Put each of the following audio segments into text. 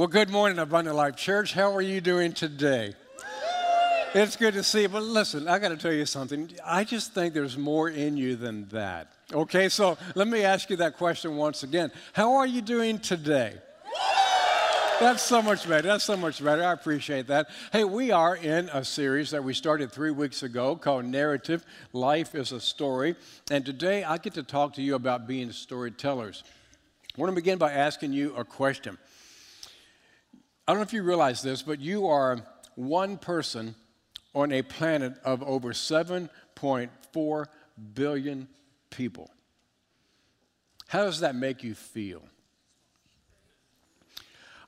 Well, good morning, Abundant Life Church. How are you doing today? It's good to see you. But listen, I got to tell you something. I just think there's more in you than that. Okay, so let me ask you that question once again. How are you doing today? That's so much better. That's so much better. I appreciate that. Hey, we are in a series that we started three weeks ago called Narrative Life is a Story. And today I get to talk to you about being storytellers. I want to begin by asking you a question. I don't know if you realize this, but you are one person on a planet of over 7.4 billion people. How does that make you feel?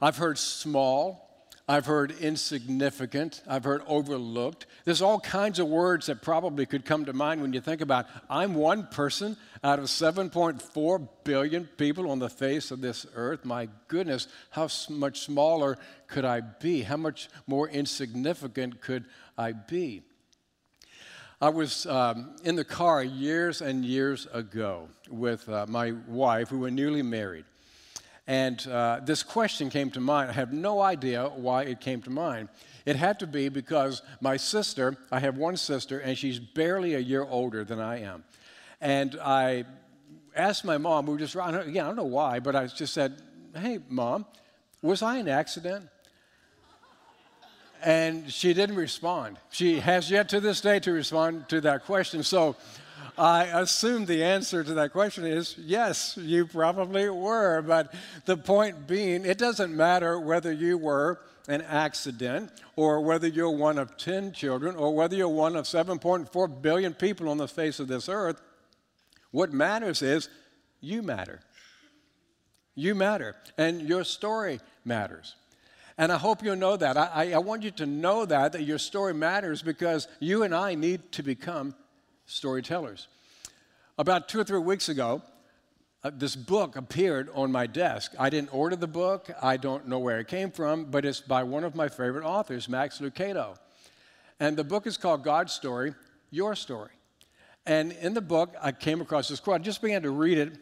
I've heard small, I've heard insignificant, I've heard overlooked. There's all kinds of words that probably could come to mind when you think about I'm one person out of 7.4 billion people on the face of this earth. My goodness, how much smaller could I be? How much more insignificant could I be? I was um, in the car years and years ago with uh, my wife, who were newly married. And uh, this question came to mind. I have no idea why it came to mind. It had to be because my sister, I have one sister, and she's barely a year older than I am. And I asked my mom, we were just, again, I don't know why, but I just said, hey, mom, was I an accident? And she didn't respond. She has yet to this day to respond to that question. So I assume the answer to that question is yes, you probably were. But the point being, it doesn't matter whether you were an accident or whether you're one of 10 children or whether you're one of 7.4 billion people on the face of this earth. What matters is you matter. You matter, and your story matters. And I hope you know that. I, I, want you to know that, that your story matters because you and I need to become storytellers. About two or three weeks ago, uh, this book appeared on my desk. I didn't order the book, I don't know where it came from, but it's by one of my favorite authors, Max Lucado. And the book is called God's Story, Your Story. And in the book, I came across this quote. I just began to read it,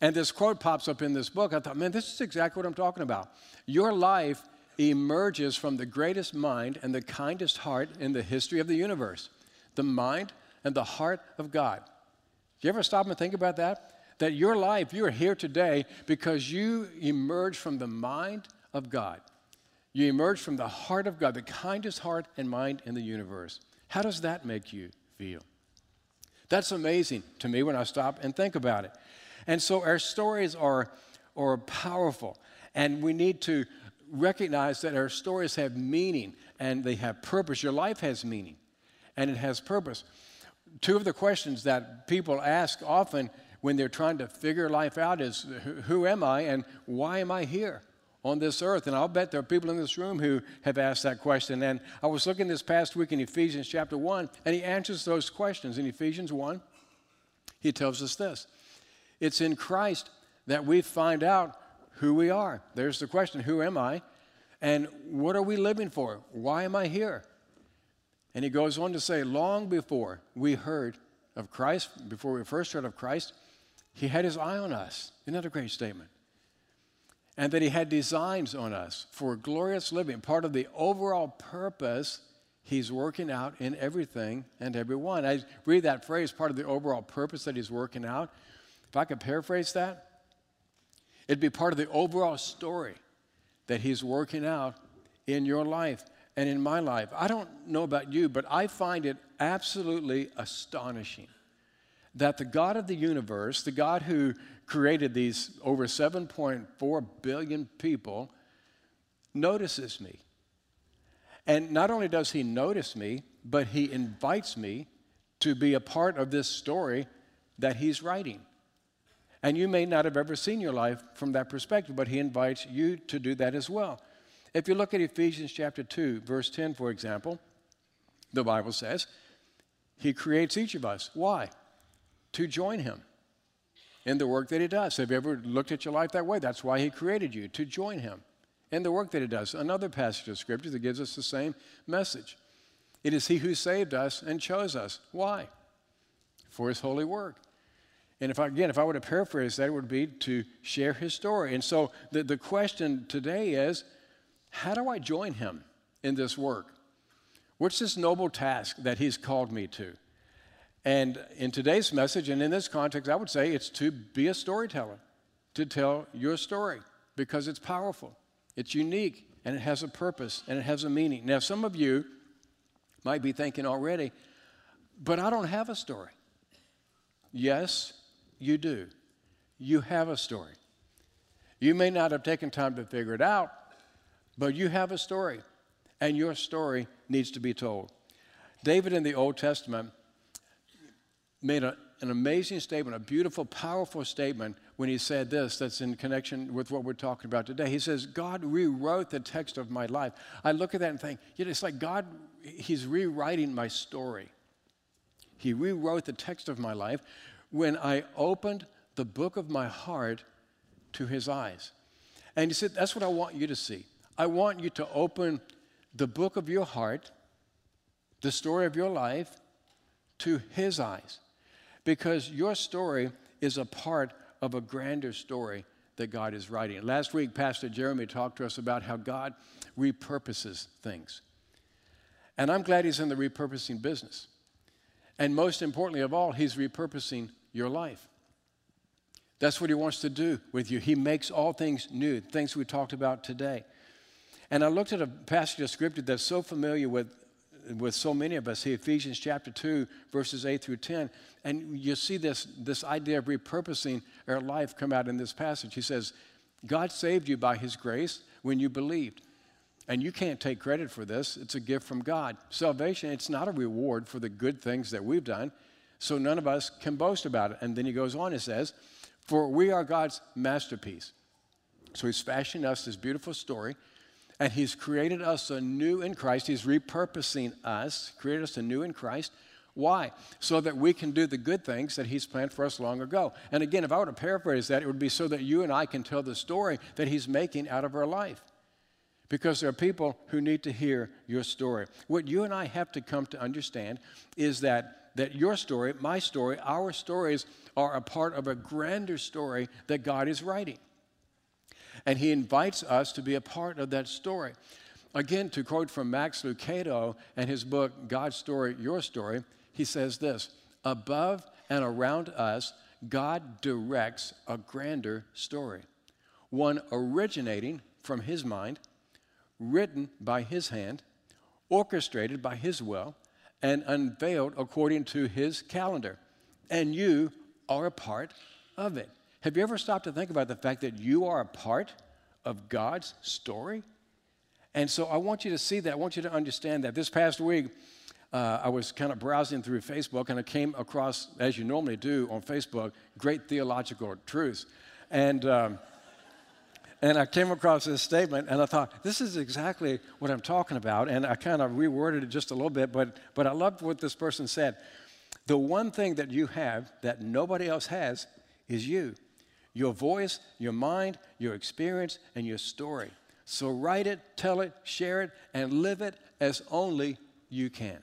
and this quote pops up in this book. I thought, man, this is exactly what I'm talking about. Your life emerges from the greatest mind and the kindest heart in the history of the universe the mind and the heart of God. Do you ever stop and think about that? That your life, you're here today because you emerge from the mind of God. You emerge from the heart of God, the kindest heart and mind in the universe. How does that make you feel? That's amazing to me when I stop and think about it. And so our stories are, are powerful, and we need to recognize that our stories have meaning and they have purpose. Your life has meaning and it has purpose. Two of the questions that people ask often when they're trying to figure life out is who am I and why am I here on this earth? And I'll bet there are people in this room who have asked that question. And I was looking this past week in Ephesians chapter 1, and he answers those questions. In Ephesians 1, he tells us this It's in Christ that we find out who we are. There's the question who am I? And what are we living for? Why am I here? And he goes on to say, long before we heard of Christ, before we first heard of Christ, he had his eye on us. Isn't that a great statement? And that he had designs on us for glorious living, part of the overall purpose he's working out in everything and everyone. I read that phrase, part of the overall purpose that he's working out. If I could paraphrase that, it'd be part of the overall story that he's working out in your life and in my life. I don't know about you, but I find it absolutely astonishing that the God of the universe, the God who created these over 7.4 billion people, notices me. And not only does he notice me, but he invites me to be a part of this story that he's writing. And you may not have ever seen your life from that perspective, but he invites you to do that as well. If you look at Ephesians chapter 2, verse 10, for example, the Bible says, He creates each of us. Why? To join Him in the work that He does. Have you ever looked at your life that way? That's why He created you, to join Him in the work that He does. Another passage of Scripture that gives us the same message. It is He who saved us and chose us. Why? For His holy work. And if I, again, if I were to paraphrase that, it would be to share his story. And so the, the question today is how do I join him in this work? What's this noble task that he's called me to? And in today's message and in this context, I would say it's to be a storyteller, to tell your story because it's powerful, it's unique, and it has a purpose and it has a meaning. Now, some of you might be thinking already, but I don't have a story. Yes, you do. You have a story. You may not have taken time to figure it out, but you have a story, and your story needs to be told. David in the Old Testament made a, an amazing statement, a beautiful, powerful statement when he said this that's in connection with what we're talking about today. He says, God rewrote the text of my life. I look at that and think, you know, it's like God, He's rewriting my story. He rewrote the text of my life when I opened the book of my heart to His eyes. And He said, That's what I want you to see. I want you to open the book of your heart, the story of your life, to His eyes because your story is a part of a grander story that God is writing. Last week, Pastor Jeremy talked to us about how God repurposes things. And I'm glad he's in the repurposing business. And most importantly of all, he's repurposing your life. That's what he wants to do with you. He makes all things new, things we talked about today. And I looked at a passage of scripture that's so familiar with with so many of us here, Ephesians chapter 2, verses 8 through 10. And you see this, this idea of repurposing our life come out in this passage. He says, God saved you by his grace when you believed. And you can't take credit for this, it's a gift from God. Salvation, it's not a reward for the good things that we've done, so none of us can boast about it. And then he goes on and says, For we are God's masterpiece. So he's fashioning us this beautiful story and He's created us anew in Christ. He's repurposing us, created us anew in Christ. Why? So that we can do the good things that He's planned for us long ago. And again, if I were to paraphrase that, it would be so that you and I can tell the story that He's making out of our life. Because there are people who need to hear your story. What you and I have to come to understand is that, that your story, my story, our stories are a part of a grander story that God is writing. And he invites us to be a part of that story. Again, to quote from Max Lucado and his book, God's Story, Your Story, he says this Above and around us, God directs a grander story, one originating from his mind, written by his hand, orchestrated by his will, and unveiled according to his calendar. And you are a part of it. Have you ever stopped to think about the fact that you are a part of God's story? And so I want you to see that. I want you to understand that. This past week, uh, I was kind of browsing through Facebook and I came across, as you normally do on Facebook, great theological truths. And, um, and I came across this statement and I thought, this is exactly what I'm talking about. And I kind of reworded it just a little bit, but, but I loved what this person said. The one thing that you have that nobody else has is you your voice, your mind, your experience, and your story. So write it, tell it, share it, and live it as only you can.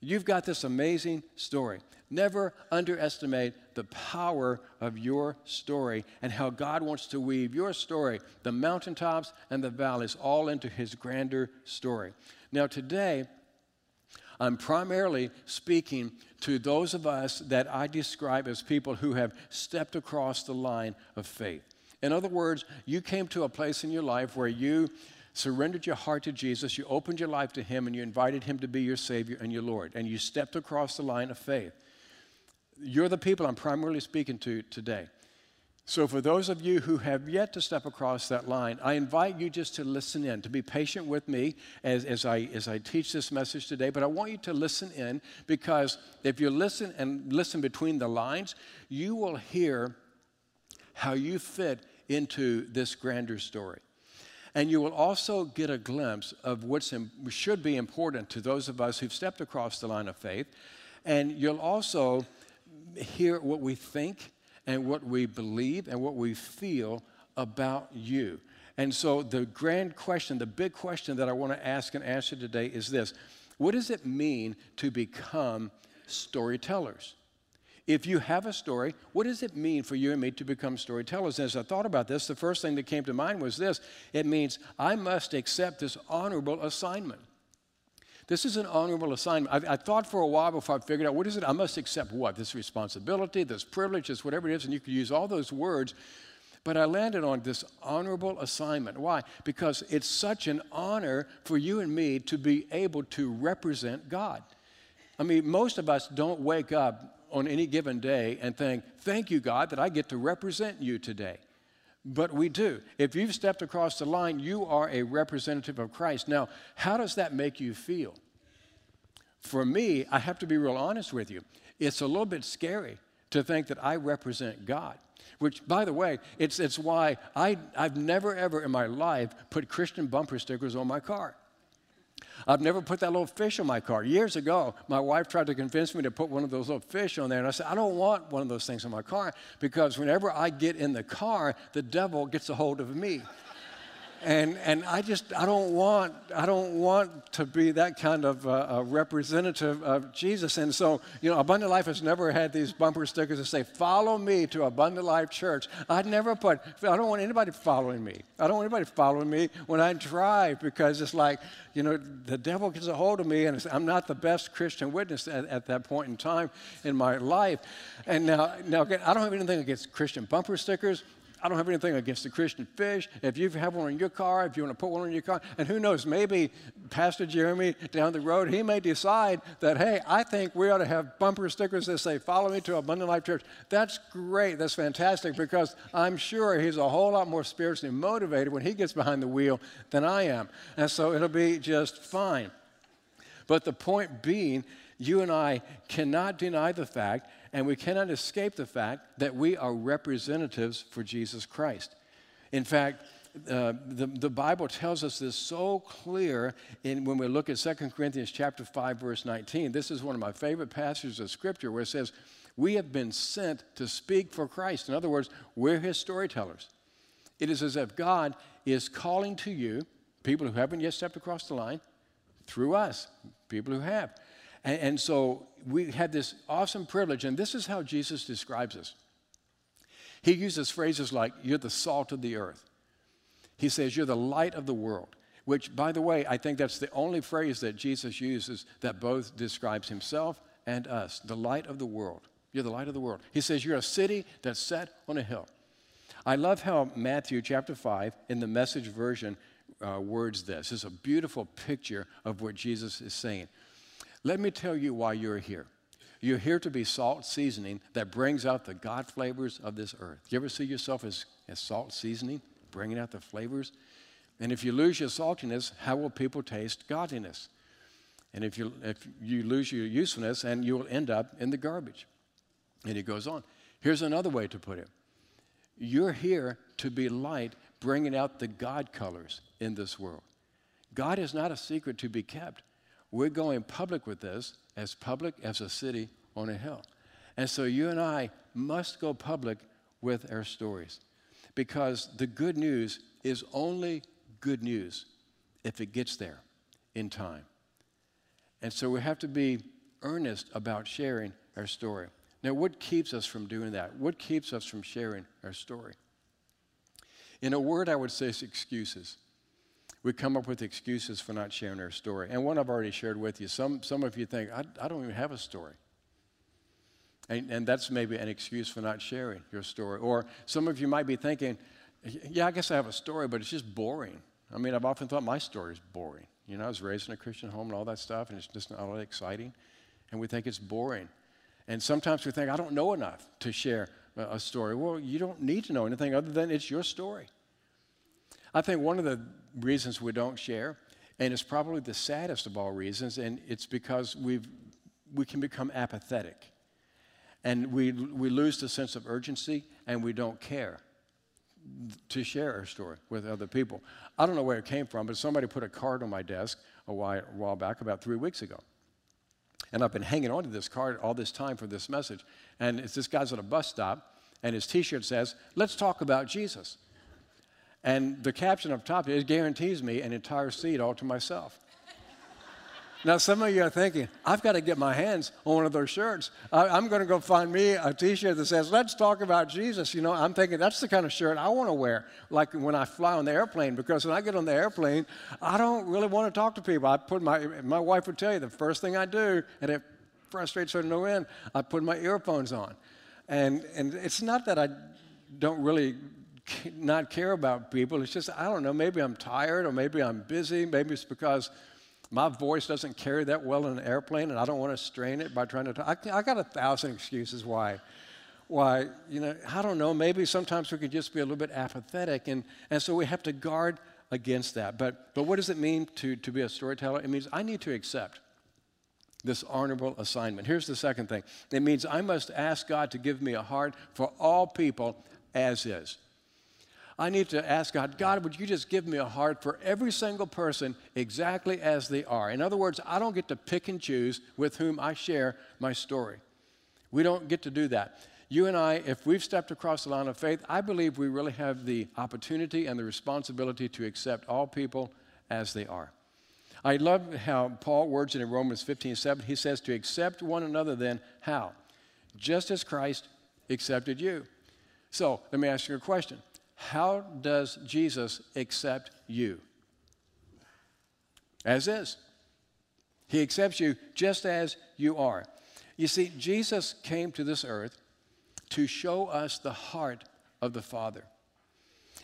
You've got this amazing story. Never underestimate the power of your story and how God wants to weave your story, the mountaintops and the valleys, all into his grander story. Now, today, I'm primarily speaking to those of us that I describe as people who have stepped across the line of faith. In other words, you came to a place in your life where you surrendered your heart to Jesus, you opened your life to Him, and you invited Him to be your Savior and your Lord, and you stepped across the line of faith. You're the people I'm primarily speaking to today. So, for those of you who have yet to step across that line, I invite you just to listen in, to be patient with me as, as, I, as I teach this message today. But I want you to listen in because if you listen and listen between the lines, you will hear how you fit into this grander story. And you will also get a glimpse of what should be important to those of us who've stepped across the line of faith. And you'll also hear what we think and what we believe and what we feel about you. And so, the grand question, the big question that I want to ask and answer today is this What does it mean to become storytellers? If you have a story, what does it mean for you and me to become storytellers? And as I thought about this, the first thing that came to mind was this it means I must accept this honorable assignment. This is an honorable assignment. I, I, thought for a while before I figured out what is it? I must accept what? This responsibility, this privilege, this whatever it is, and you could use all those words. But I landed on this honorable assignment. Why? Because it's such an honor for you and me to be able to represent God. I mean, most of us don't wake up on any given day and think, Thank you, God, that I get to represent you today. But we do. If you've stepped across the line, you are a representative of Christ. Now, how does that make you feel? For me, I have to be real honest with you. It's a little bit scary to think that I represent God. Which, by the way, it's, it's why I, I've never, ever in my life put Christian bumper stickers on my car. I've never put that little fish on my car. Years ago, my wife tried to convince me to put one of those little fish on there, and I said, I don't want one of those things on my car because whenever I get in the car, the devil gets a hold of me and and I just I don't want I don't want to be that kind of uh, a representative of Jesus. And so you know, Abundant Life has never had these bumper stickers that say "Follow me to Abundant Life Church." I'd never put. I don't want anybody following me. I don't want anybody following me when I drive because it's like you know the devil gets a hold of me, and I'm not the best Christian witness at, at that point in time in my life. And now now again, I don't have anything against Christian bumper stickers. I don't have anything against the Christian fish. If you have one in your car, if you want to put one in your car, and who knows, maybe Pastor Jeremy down the road, he may decide that, hey, I think we ought to have bumper stickers that say, Follow me to Abundant Life Church. That's great. That's fantastic because I'm sure he's a whole lot more spiritually motivated when he gets behind the wheel than I am. And so it'll be just fine. But the point being, you and I cannot deny the fact and we cannot escape the fact that we are representatives for Jesus Christ. In fact, uh, the, the Bible tells us this so clear in, when we look at 2 Corinthians chapter 5, verse 19. This is one of my favorite passages of Scripture where it says, We have been sent to speak for Christ. In other words, we're his storytellers. It is as if God is calling to you, people who haven't yet stepped across the line, through us, people who have. And, and so we had this awesome privilege, and this is how Jesus describes us. He uses phrases like, You're the salt of the earth. He says, You're the light of the world, which, by the way, I think that's the only phrase that Jesus uses that both describes himself and us the light of the world. You're the light of the world. He says, You're a city that's set on a hill. I love how Matthew chapter 5 in the message version uh, words this. It's a beautiful picture of what Jesus is saying. Let me tell you why you're here. You're here to be salt seasoning that brings out the God flavors of this earth. You ever see yourself as, as salt seasoning, bringing out the flavors? And if you lose your saltiness, how will people taste godliness? And if you, if you lose your usefulness, and you will end up in the garbage. And he goes on. Here's another way to put it You're here to be light, bringing out the God colors in this world. God is not a secret to be kept. We're going public with this, as public as a city on a hill. And so you and I must go public with our stories because the good news is only good news if it gets there in time. And so we have to be earnest about sharing our story. Now, what keeps us from doing that? What keeps us from sharing our story? In a word, I would say it's excuses we come up with excuses for not sharing our story. And one I've already shared with you. Some, some of you think, I, I don't even have a story. And, and that's maybe an excuse for not sharing your story. Or some of you might be thinking, yeah, I guess I have a story, but it's just boring. I mean, I've often thought my story is boring. You know, I was raised in a Christian home and all that stuff, and it's just not all that exciting. And we think it's boring. And sometimes we think, I don't know enough to share a story. Well, you don't need to know anything other than it's your story. I think one of the reasons we don't share, and it's probably the saddest of all reasons, and it's because we've, we can become apathetic. And we, we lose the sense of urgency and we don't care to share our story with other people. I don't know where it came from, but somebody put a card on my desk a while, a while back, about three weeks ago. And I've been hanging on to this card all this time for this message. And it's this guy's at a bus stop, and his t shirt says, Let's talk about Jesus. And the caption up top, it guarantees me an entire seat all to myself. Now, some of you are thinking, I've got to get my hands on one of those shirts. I, am going to go find me a t shirt that says, Let's talk about Jesus. You know, I'm thinking that's the kind of shirt I want to wear, like when I fly on the airplane, because when I get on the airplane, I don't really want to talk to people. I put my, my wife would tell you the first thing I do, and it frustrates her to no end, I put my earphones on. And, and it's not that I don't really not care about people. It's just, I don't know, maybe I'm tired or maybe I'm busy. Maybe it's because my voice doesn't carry that well in an airplane, and I don't want to strain it by trying to talk. I, I got a thousand excuses why. Why, you know, I don't know, maybe sometimes we could just be a little bit apathetic, and, and so we have to guard against that. But, but what does it mean to, to be a storyteller? It means I need to accept this honorable assignment. Here's the second thing it means I must ask God to give me a heart for all people as is. I need to ask God, God, would you just give me a heart for every single person exactly as they are? In other words, I don't get to pick and choose with whom I share my story. We don't get to do that. You and I, if we've stepped across the line of faith, I believe we really have the opportunity and the responsibility to accept all people as they are. I love how Paul words it in Romans 15 7. He says, To accept one another, then, how? Just as Christ accepted you. So, let me ask you a question how does Jesus accept you? As is. He accepts you just as you are. You see, Jesus came to this earth to show us the heart of the Father.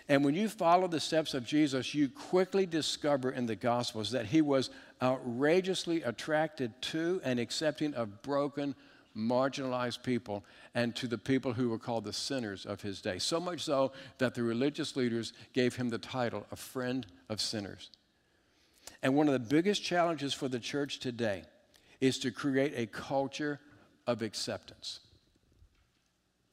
And when you follow the steps of Jesus, you quickly discover in the Gospels that he was outrageously attracted to and accepting of broken, marginalized people and to the people who were called the sinners of his day. So much so that the religious leaders gave him the title, a friend of sinners. And one of the biggest challenges for the church today is to create a culture of acceptance.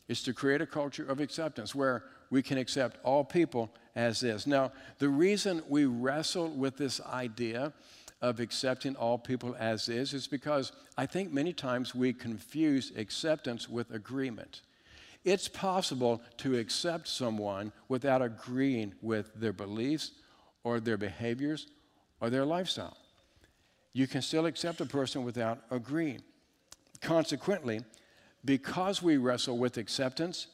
Is to create a culture of acceptance where we can accept all people as is. Now, the reason we wrestle with this idea of accepting all people as is is because I think many times we confuse acceptance with agreement. It's possible to accept someone without agreeing with their beliefs or their behaviors or their lifestyle. You can still accept a person without agreeing. Consequently, because we wrestle with acceptance,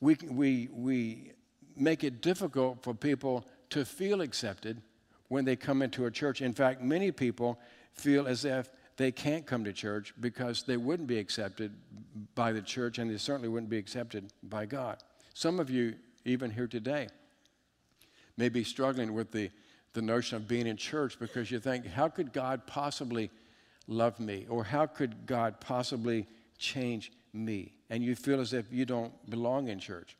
we, we, we make it difficult for people to feel accepted when they come into a church. In fact, many people feel as if they can't come to church because they wouldn't be accepted by the church and they certainly wouldn't be accepted by God. Some of you, even here today, may be struggling with the, the notion of being in church because you think, how could God possibly love me? Or how could God possibly change me? And you feel as if you don't belong in church.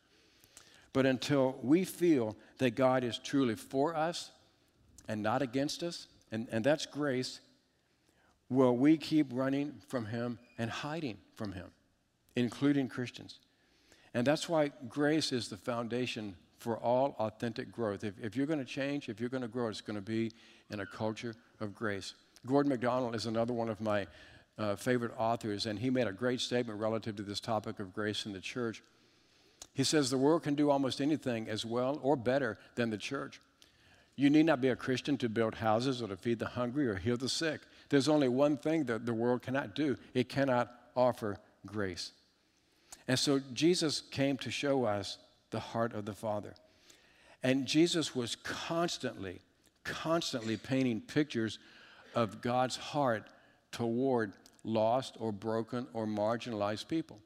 But until we feel that God is truly for us and not against us, and, and that's grace, will we keep running from Him and hiding from Him, including Christians. And that's why grace is the foundation for all authentic growth. If, if you're going to change, if you're going to grow, it's going to be in a culture of grace. Gordon MacDonald is another one of my uh, favorite authors, and he made a great statement relative to this topic of grace in the church. He says the world can do almost anything as well or better than the church. You need not be a Christian to build houses or to feed the hungry or heal the sick. There's only one thing that the world cannot do it cannot offer grace. And so Jesus came to show us the heart of the Father. And Jesus was constantly, constantly painting pictures of God's heart toward lost or broken or marginalized people.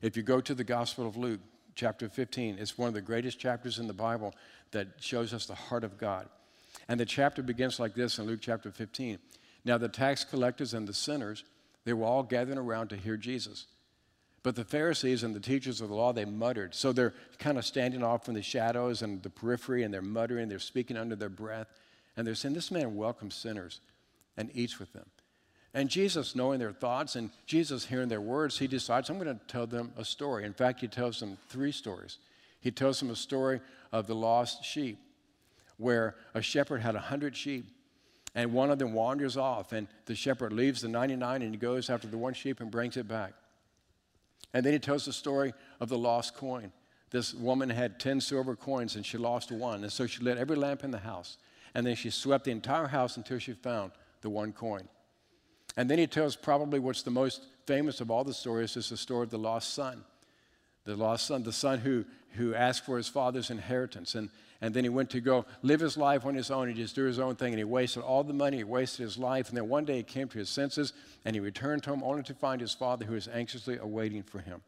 If you go to the Gospel of Luke, chapter 15, it's one of the greatest chapters in the Bible that shows us the heart of God. And the chapter begins like this in Luke chapter 15. Now, the tax collectors and the sinners, they were all gathering around to hear Jesus. But the Pharisees and the teachers of the law, they muttered. So they're kind of standing off from the shadows and the periphery, and they're muttering, they're speaking under their breath. And they're saying, This man welcomes sinners and eats with them. And Jesus, knowing their thoughts and Jesus hearing their words, he decides, I'm going to tell them a story. In fact, he tells them three stories. He tells them a story of the lost sheep, where a shepherd had a hundred sheep, and one of them wanders off, and the shepherd leaves the 99 and he goes after the one sheep and brings it back. And then he tells the story of the lost coin. This woman had 10 silver coins and she lost one, and so she lit every lamp in the house. And then she swept the entire house until she found the one coin. And then he tells probably what's the most famous of all the stories is the story of the lost son. The lost son, the son who, who asked for his father's inheritance. And, and then he went to go live his life on his own. He just do his own thing. And he wasted all the money. He wasted his life. And then one day he came to his senses and he returned home only to find his father who was anxiously awaiting for him.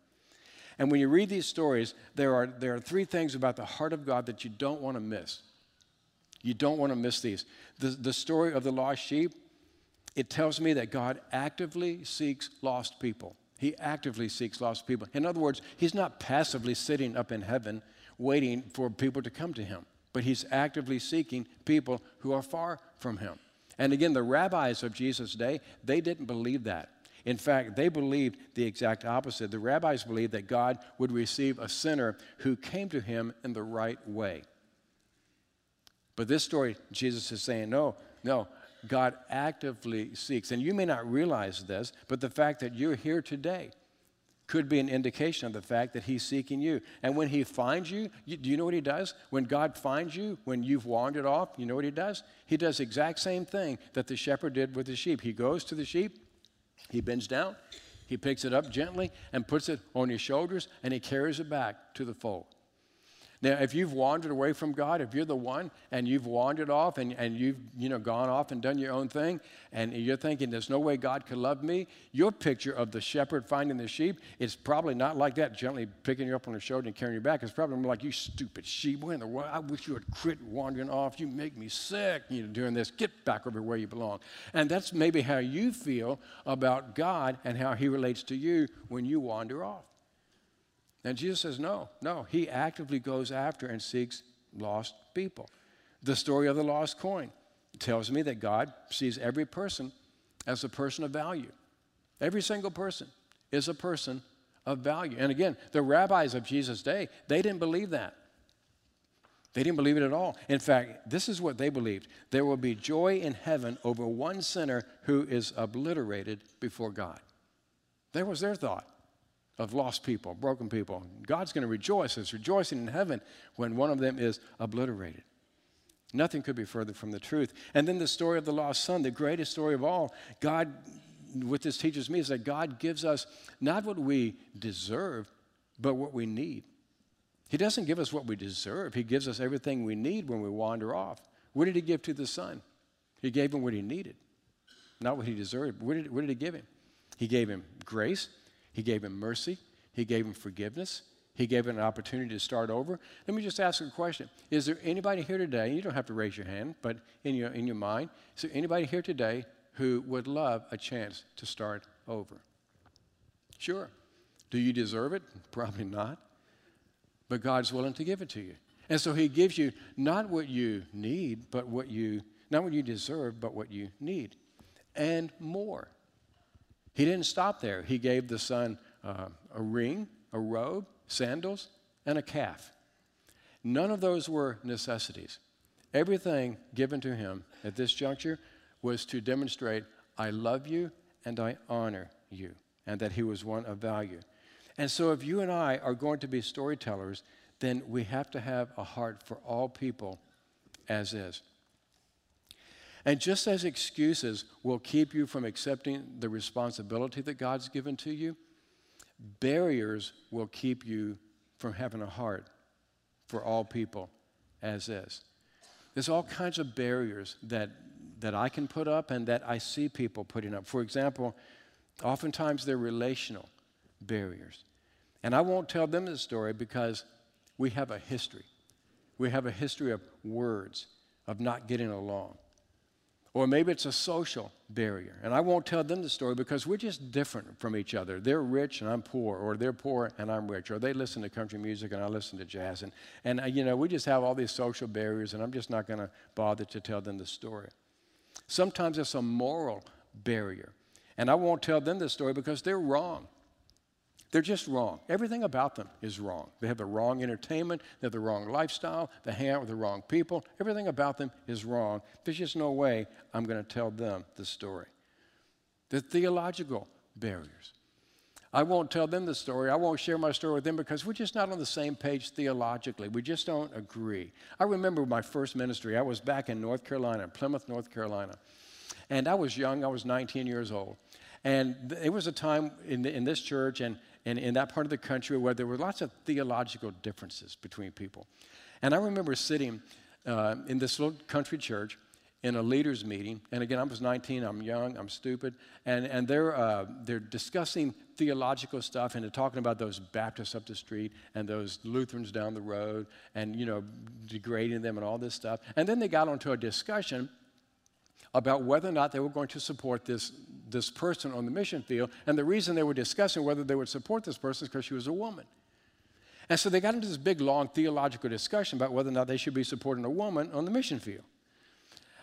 And when you read these stories, there are, there are three things about the heart of God that you don't want to miss. You don't want to miss these. The, the story of the lost sheep, it tells me that God actively seeks lost people. He actively seeks lost people. In other words, He's not passively sitting up in heaven waiting for people to come to Him, but He's actively seeking people who are far from Him. And again, the rabbis of Jesus' day, they didn't believe that. In fact, they believed the exact opposite. The rabbis believed that God would receive a sinner who came to him in the right way. But this story, Jesus is saying, no, no, God actively seeks. And you may not realize this, but the fact that you're here today could be an indication of the fact that He's seeking you. And when He finds you, you, do you know what He does? When God finds you, when you've wandered off, you know what He does? He does the exact same thing that the shepherd did with the sheep. He goes to the sheep, he bends down, he picks it up gently and puts it on his shoulders, and he carries it back to the fold. Now, if you've wandered away from God, if you're the one and you've wandered off and, and you've you know, gone off and done your own thing, and you're thinking, there's no way God could love me, your picture of the shepherd finding the sheep is probably not like that, gently picking you up on the shoulder and carrying you back. It's probably more like, you stupid sheep, what in the world? I wish you would quit wandering off. You make me sick, you know, doing this. Get back over where you belong. And that's maybe how you feel about God and how he relates to you when you wander off. And Jesus says, no, no. He actively goes after and seeks lost people. The story of the lost coin tells me that God sees every person as a person of value. Every single person is a person of value. And again, the rabbis of Jesus' day, they didn't believe that. They didn't believe it at all. In fact, this is what they believed there will be joy in heaven over one sinner who is obliterated before God. That was their thought of lost people, broken people. God's going to rejoice. It's rejoicing in heaven when one of them is obliterated. Nothing could be further from the truth. And then the story of the lost son, the greatest story of all. God, what this teaches me is that God gives us not what we deserve, but what we need. He doesn't give us what we deserve, He gives us everything we need when we wander off. What did He give to the son? He gave him what he needed, not what he deserved. What did, what did He give him? He gave him grace, he gave him mercy. He gave him forgiveness. He gave him an opportunity to start over. Let me just ask a question. Is there anybody here today, you don't have to raise your hand, but in your, in your mind, is there anybody here today who would love a chance to start over? Sure. Do you deserve it? Probably not. But God's willing to give it to you. And so he gives you not what you need, but what you, not what you deserve, but what you need. And more. He didn't stop there. He gave the son uh, a ring, a robe, sandals, and a calf. None of those were necessities. Everything given to him at this juncture was to demonstrate, I love you and I honor you, and that he was one of value. And so, if you and I are going to be storytellers, then we have to have a heart for all people as is. And just as excuses will keep you from accepting the responsibility that God's given to you, barriers will keep you from having a heart for all people as is. There's all kinds of barriers that, that I can put up and that I see people putting up. For example, oftentimes they're relational barriers. And I won't tell them the story because we have a history. We have a history of words, of not getting along. Or maybe it's a social barrier. And I won't tell them the story because we're just different from each other. They're rich and I'm poor, or they're poor and I'm rich, or they listen to country music and I listen to jazz. And, and uh, you know, we just have all these social barriers, and I'm just not going to bother to tell them the story. Sometimes it's a moral barrier. And I won't tell them the story because they're wrong. They're just wrong. Everything about them is wrong. They have the wrong entertainment, they have the wrong lifestyle, they hang out with the wrong people. Everything about them is wrong. There's just no way I'm going to tell them the story. The theological barriers. I won't tell them the story. I won't share my story with them because we're just not on the same page theologically. We just don't agree. I remember my first ministry. I was back in North Carolina, Plymouth, North Carolina. And I was young, I was 19 years old. And it was a time in, the, in this church and, and in that part of the country where there were lots of theological differences between people. And I remember sitting uh, in this little country church in a leaders meeting. And again, I was 19, I'm young, I'm stupid. And, and they're, uh, they're discussing theological stuff and they're talking about those Baptists up the street and those Lutherans down the road and, you know, degrading them and all this stuff. And then they got onto a discussion about whether or not they were going to support this, this person on the mission field. And the reason they were discussing whether they would support this person is because she was a woman. And so they got into this big, long theological discussion about whether or not they should be supporting a woman on the mission field.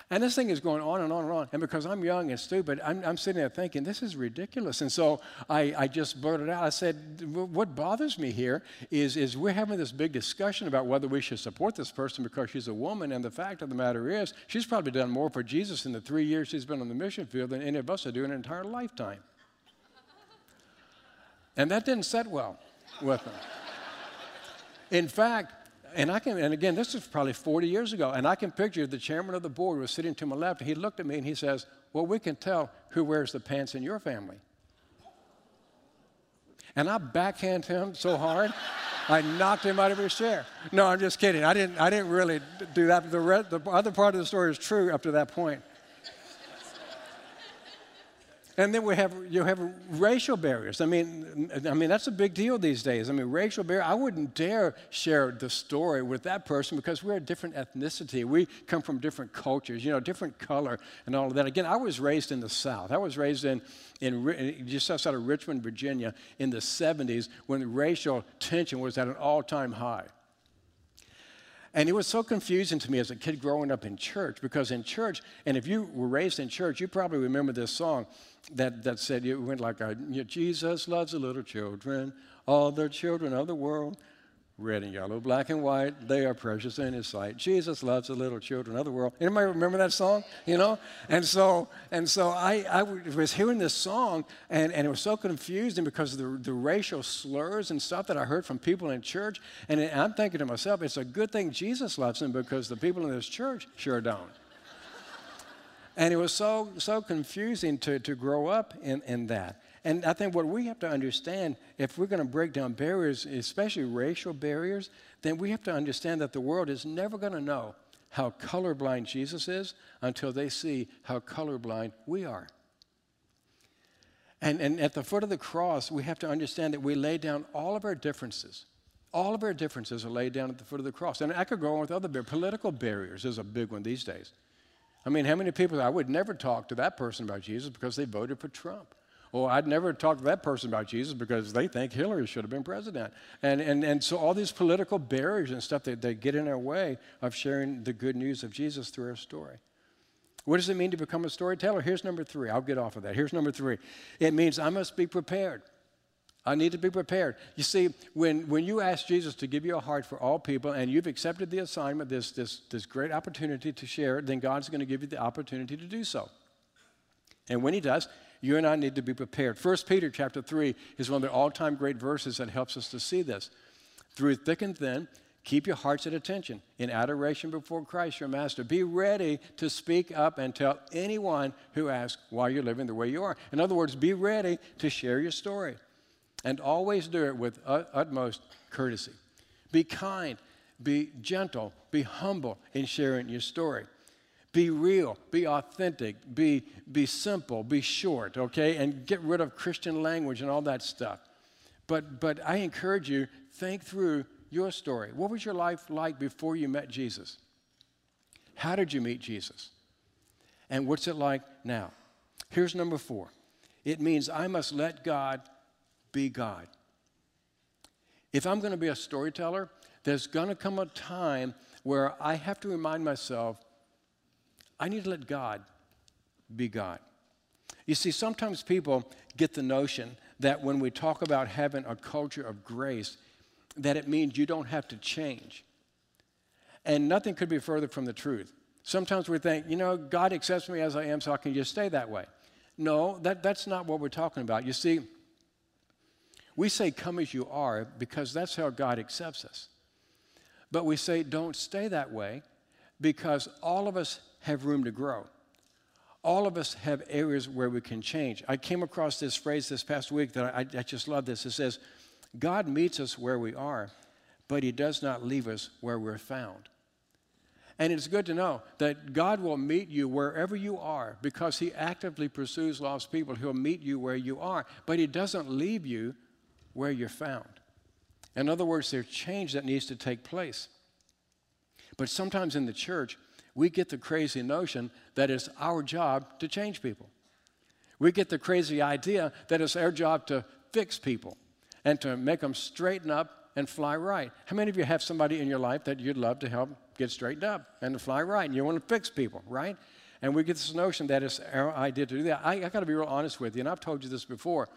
And this thing is going on and on and on. And because I'm young and stupid, I'm, I'm sitting there thinking, this is ridiculous. And so I, I, just blurted out, I said, what bothers me here is, is we're having this big discussion about whether we should support this person because she's a woman. And the fact of the matter is, she's probably done more for Jesus in the three years she's been on the mission field than any of us are doing in an entire lifetime. and that didn't set well with them. In fact, and I can, and again, this is probably 40 years ago, and I can picture the chairman of the board was sitting to my left, and he looked at me and he says, Well, we can tell who wears the pants in your family. And I backhanded him so hard, I knocked him out of his chair. No, I'm just kidding. I didn't, I didn't really do that. The, the other part of the story is true up to that point. And then we have you have racial barriers. I mean, I mean that's a big deal these days. I mean, racial barrier. I wouldn't dare share the story with that person because we're a different ethnicity. We come from different cultures, you know, different color and all of that. Again, I was raised in the South. I was raised in in just outside of Richmond, Virginia, in the 70s when racial tension was at an all-time high. And it was so confusing to me as a kid growing up in church because in church, and if you were raised in church, you probably remember this song that, that said, it went like, uh, a, Jesus loves the little children, all the children of the world, red and yellow, black and white, they are precious in his sight. Jesus loves the little children of the world. Anybody remember that song? You know? And so, and so I, I was hearing this song, and, and it was so confusing because of the, the racial slurs and stuff that I heard from people in church. And I'm thinking to myself, it's a good thing Jesus loves them because the people in this church sure don't. And it was so, so confusing to, to grow up in, in that. And I think what we have to understand, if we're going to break down barriers, especially racial barriers, then we have to understand that the world is never going to know how colorblind Jesus is until they see how colorblind we are. And, and at the foot of the cross, we have to understand that we lay down all of our differences. All of our differences are laid down at the foot of the cross. And I could go on with other barriers. Political barriers is a big one these days. I mean, how many people, I would never talk to that person about Jesus because they voted for Trump. Or I'd never talk to that person about Jesus because they think Hillary should have been president. And, and, and so all these political barriers and stuff, they, they get in our way of sharing the good news of Jesus through our story. What does it mean to become a storyteller? Here's number three. I'll get off of that. Here's number three. It means I must be prepared. I need to be prepared. You see, when, when you ask Jesus to give you a heart for all people and you've accepted the assignment, this, this, this great opportunity to share then God's going to give you the opportunity to do so. And when He does, you and I need to be prepared. 1 Peter chapter 3 is one of the all time great verses that helps us to see this. Through thick and thin, keep your hearts at attention in adoration before Christ your Master. Be ready to speak up and tell anyone who asks why you're living the way you are. In other words, be ready to share your story and always do it with utmost courtesy. Be kind, be gentle, be humble in sharing your story. Be real, be authentic, be, be simple, be short, okay? And get rid of Christian language and all that stuff. But, but I encourage you, think through your story. What was your life like before you met Jesus? How did you meet Jesus? And what's it like now? Here's number four it means I must let God be God. If I'm going to be a storyteller, there's going to come a time where I have to remind myself I need to let God be God. You see, sometimes people get the notion that when we talk about having a culture of grace, that it means you don't have to change. And nothing could be further from the truth. Sometimes we think, you know, God accepts me as I am, so I can just stay that way. No, that, that's not what we're talking about. You see, we say, Come as you are, because that's how God accepts us. But we say, Don't stay that way, because all of us have room to grow. all of us have areas where we can change. I came across this phrase this past week that I, I just love this. It says, God meets us where we are, but He does not leave us where we're found. And it's good to know that God will meet you wherever you are because He actively pursues lost people. He'll meet you where you are, but He doesn't leave you where you're found. In other words, there's change that needs to take place. But sometimes in the church, we get the crazy notion that it's our job to change people. We get the crazy idea that it's our job to fix people and to make them straighten up and fly right. How many of you have somebody in your life that you'd love to help get straightened up and to fly right? And you want to fix people, right? And we get this notion that it's our idea to do that. I, I got to be real honest with you, and I've told you this before.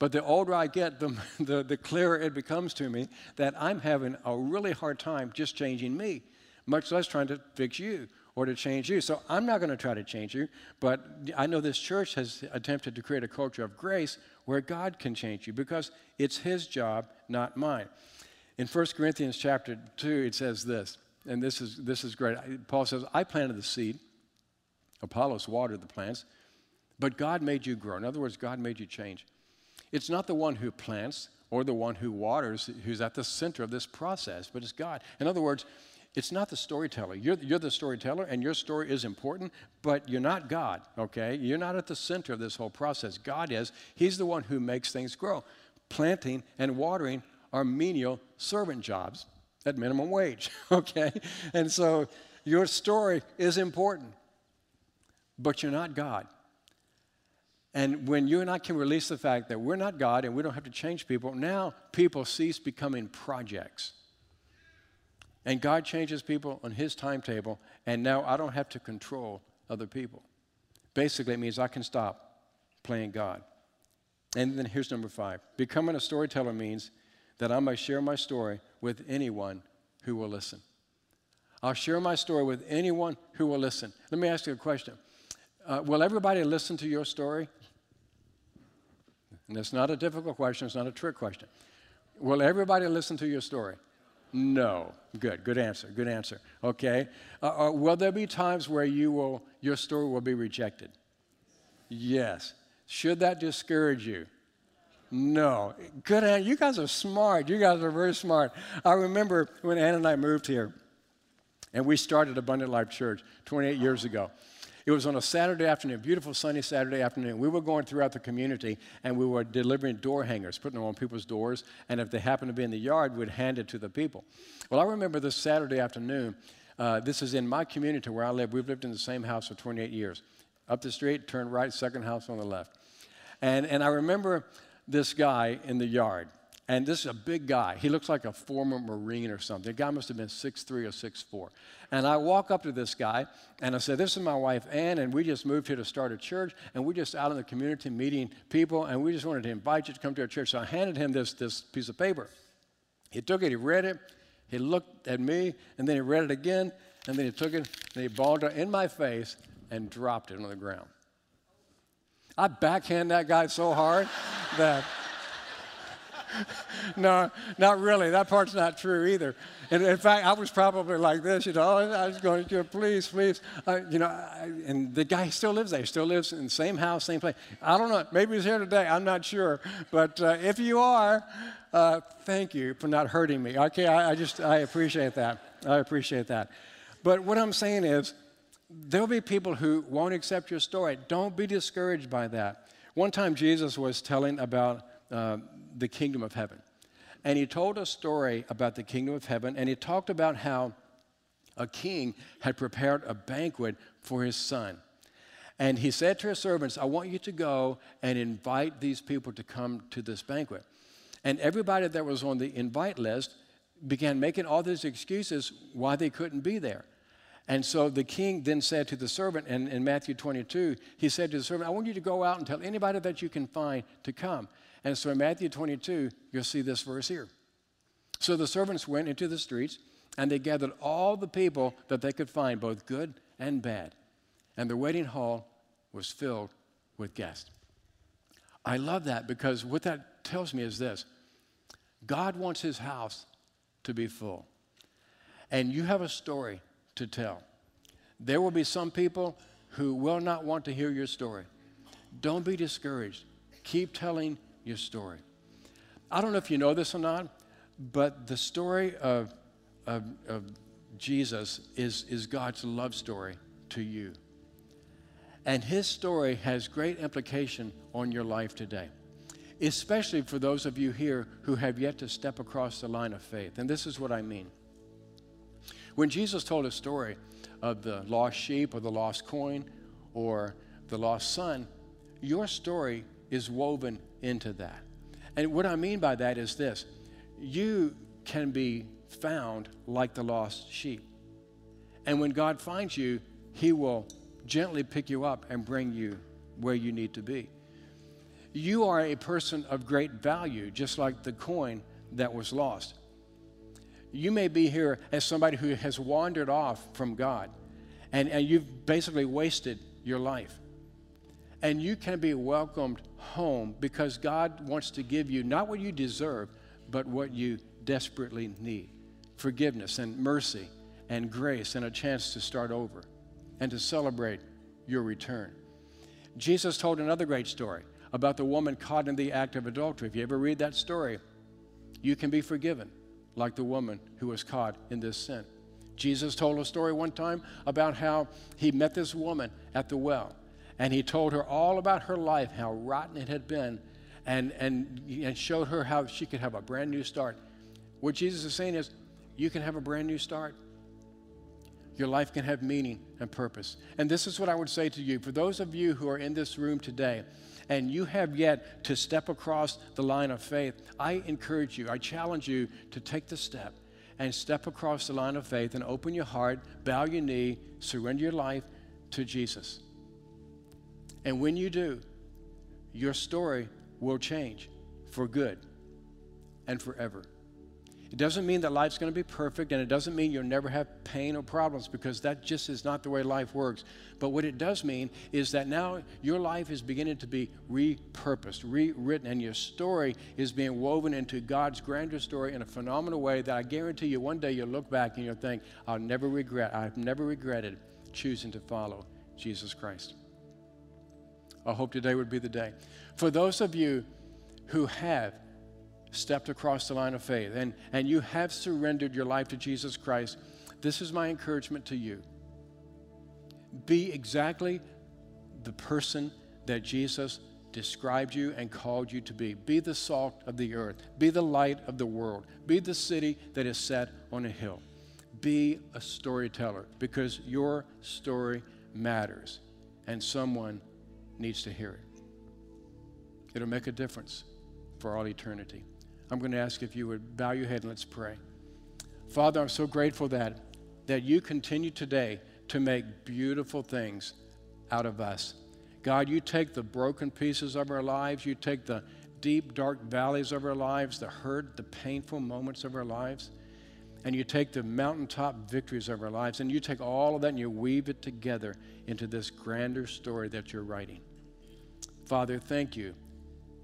But the older I get, the, the, the clearer it becomes to me that I'm having a really hard time just changing me, much less trying to fix you or to change you. So I'm not going to try to change you, but I know this church has attempted to create a culture of grace where God can change you because it's his job, not mine. In 1 Corinthians chapter 2, it says this, and this is, this is great. Paul says, I planted the seed, Apollos watered the plants, but God made you grow. In other words, God made you change. It's not the one who plants or the one who waters who's at the center of this process, but it's God. In other words, it's not the storyteller. You're, you're the storyteller, and your story is important, but you're not God, okay? You're not at the center of this whole process. God is. He's the one who makes things grow. Planting and watering are menial servant jobs at minimum wage, okay? And so your story is important, but you're not God. And when you and I can release the fact that we're not God and we don't have to change people, now people cease becoming projects. And God changes people on His timetable, and now I don't have to control other people. Basically, it means I can stop playing God. And then here's number five becoming a storyteller means that I may share my story with anyone who will listen. I'll share my story with anyone who will listen. Let me ask you a question uh, Will everybody listen to your story? And it's not a difficult question, it's not a trick question. Will everybody listen to your story? No. Good, good answer, good answer. Okay. Uh, uh, will there be times where you will, your story will be rejected? Yes. Should that discourage you? No. Good. You guys are smart. You guys are very smart. I remember when Ann and I moved here, and we started Abundant Life Church 28 years ago. It was on a Saturday afternoon, beautiful sunny Saturday afternoon. We were going throughout the community and we were delivering door hangers, putting them on people's doors. And if they happened to be in the yard, we'd hand it to the people. Well, I remember this Saturday afternoon. Uh, this is in my community where I live. We've lived in the same house for 28 years. Up the street, turn right, second house on the left. And, and I remember this guy in the yard. And this is a big guy. He looks like a former Marine or something. The guy must have been 6'3 or 6'4. And I walk up to this guy and I said, This is my wife, Ann, and we just moved here to start a church. And we're just out in the community meeting people, and we just wanted to invite you to come to our church. So I handed him this, this piece of paper. He took it, he read it, he looked at me, and then he read it again, and then he took it and he balled it in my face and dropped it on the ground. I backhand that guy so hard that. no, not really. That part's not true either. And in fact, I was probably like this, you know, I was going to, please, please. Uh, you know, I, and the guy still lives there, He still lives in the same house, same place. I don't know. Maybe he's here today. I'm not sure. But uh, if you are, uh, thank you for not hurting me. Okay, I, I just, I appreciate that. I appreciate that. But what I'm saying is, there'll be people who won't accept your story. Don't be discouraged by that. One time, Jesus was telling about uh, the kingdom of heaven. And he told a story about the kingdom of heaven, and he talked about how a king had prepared a banquet for his son. And he said to his servants, I want you to go and invite these people to come to this banquet. And everybody that was on the invite list began making all these excuses why they couldn't be there. And so the king then said to the servant and in Matthew 22, he said to the servant, I want you to go out and tell anybody that you can find to come. And so in Matthew 22, you'll see this verse here. So the servants went into the streets and they gathered all the people that they could find, both good and bad. And the wedding hall was filled with guests. I love that because what that tells me is this God wants his house to be full. And you have a story to tell. There will be some people who will not want to hear your story. Don't be discouraged. Keep telling your story. I don't know if you know this or not, but the story of, of, of Jesus is, is God's love story to you. And his story has great implication on your life today, especially for those of you here who have yet to step across the line of faith. And this is what I mean. When Jesus told a story of the lost sheep or the lost coin or the lost son, your story is woven into that. And what I mean by that is this you can be found like the lost sheep. And when God finds you, He will gently pick you up and bring you where you need to be. You are a person of great value, just like the coin that was lost. You may be here as somebody who has wandered off from God, and, and you've basically wasted your life. And you can be welcomed home because God wants to give you not what you deserve, but what you desperately need forgiveness and mercy and grace and a chance to start over and to celebrate your return. Jesus told another great story about the woman caught in the act of adultery. If you ever read that story, you can be forgiven like the woman who was caught in this sin. Jesus told a story one time about how he met this woman at the well and he told her all about her life, how rotten it had been, and, and, and showed her how she could have a brand new start. What Jesus is saying is, you can have a brand new start. Your life can have meaning and purpose. And this is what I would say to you for those of you who are in this room today and you have yet to step across the line of faith, I encourage you, I challenge you to take the step and step across the line of faith and open your heart, bow your knee, surrender your life to Jesus. And when you do, your story will change for good and forever. It doesn't mean that life's going to be perfect, and it doesn't mean you'll never have pain or problems because that just is not the way life works. But what it does mean is that now your life is beginning to be repurposed, rewritten, and your story is being woven into God's grander story in a phenomenal way that I guarantee you one day you'll look back and you'll think, I'll never regret, I've never regretted choosing to follow Jesus Christ. I hope today would be the day. For those of you who have stepped across the line of faith and, and you have surrendered your life to Jesus Christ, this is my encouragement to you. Be exactly the person that Jesus described you and called you to be. Be the salt of the earth. Be the light of the world. Be the city that is set on a hill. Be a storyteller because your story matters and someone needs to hear it. It'll make a difference for all eternity. I'm going to ask if you would bow your head and let's pray. Father, I'm so grateful that, that you continue today to make beautiful things out of us. God, you take the broken pieces of our lives, you take the deep, dark valleys of our lives, the hurt, the painful moments of our lives, and you take the mountaintop victories of our lives, and you take all of that and you weave it together into this grander story that you're writing. Father, thank you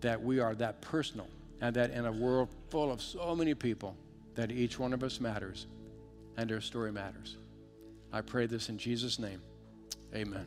that we are that personal and that in a world full of so many people, that each one of us matters and our story matters. I pray this in Jesus' name. Amen.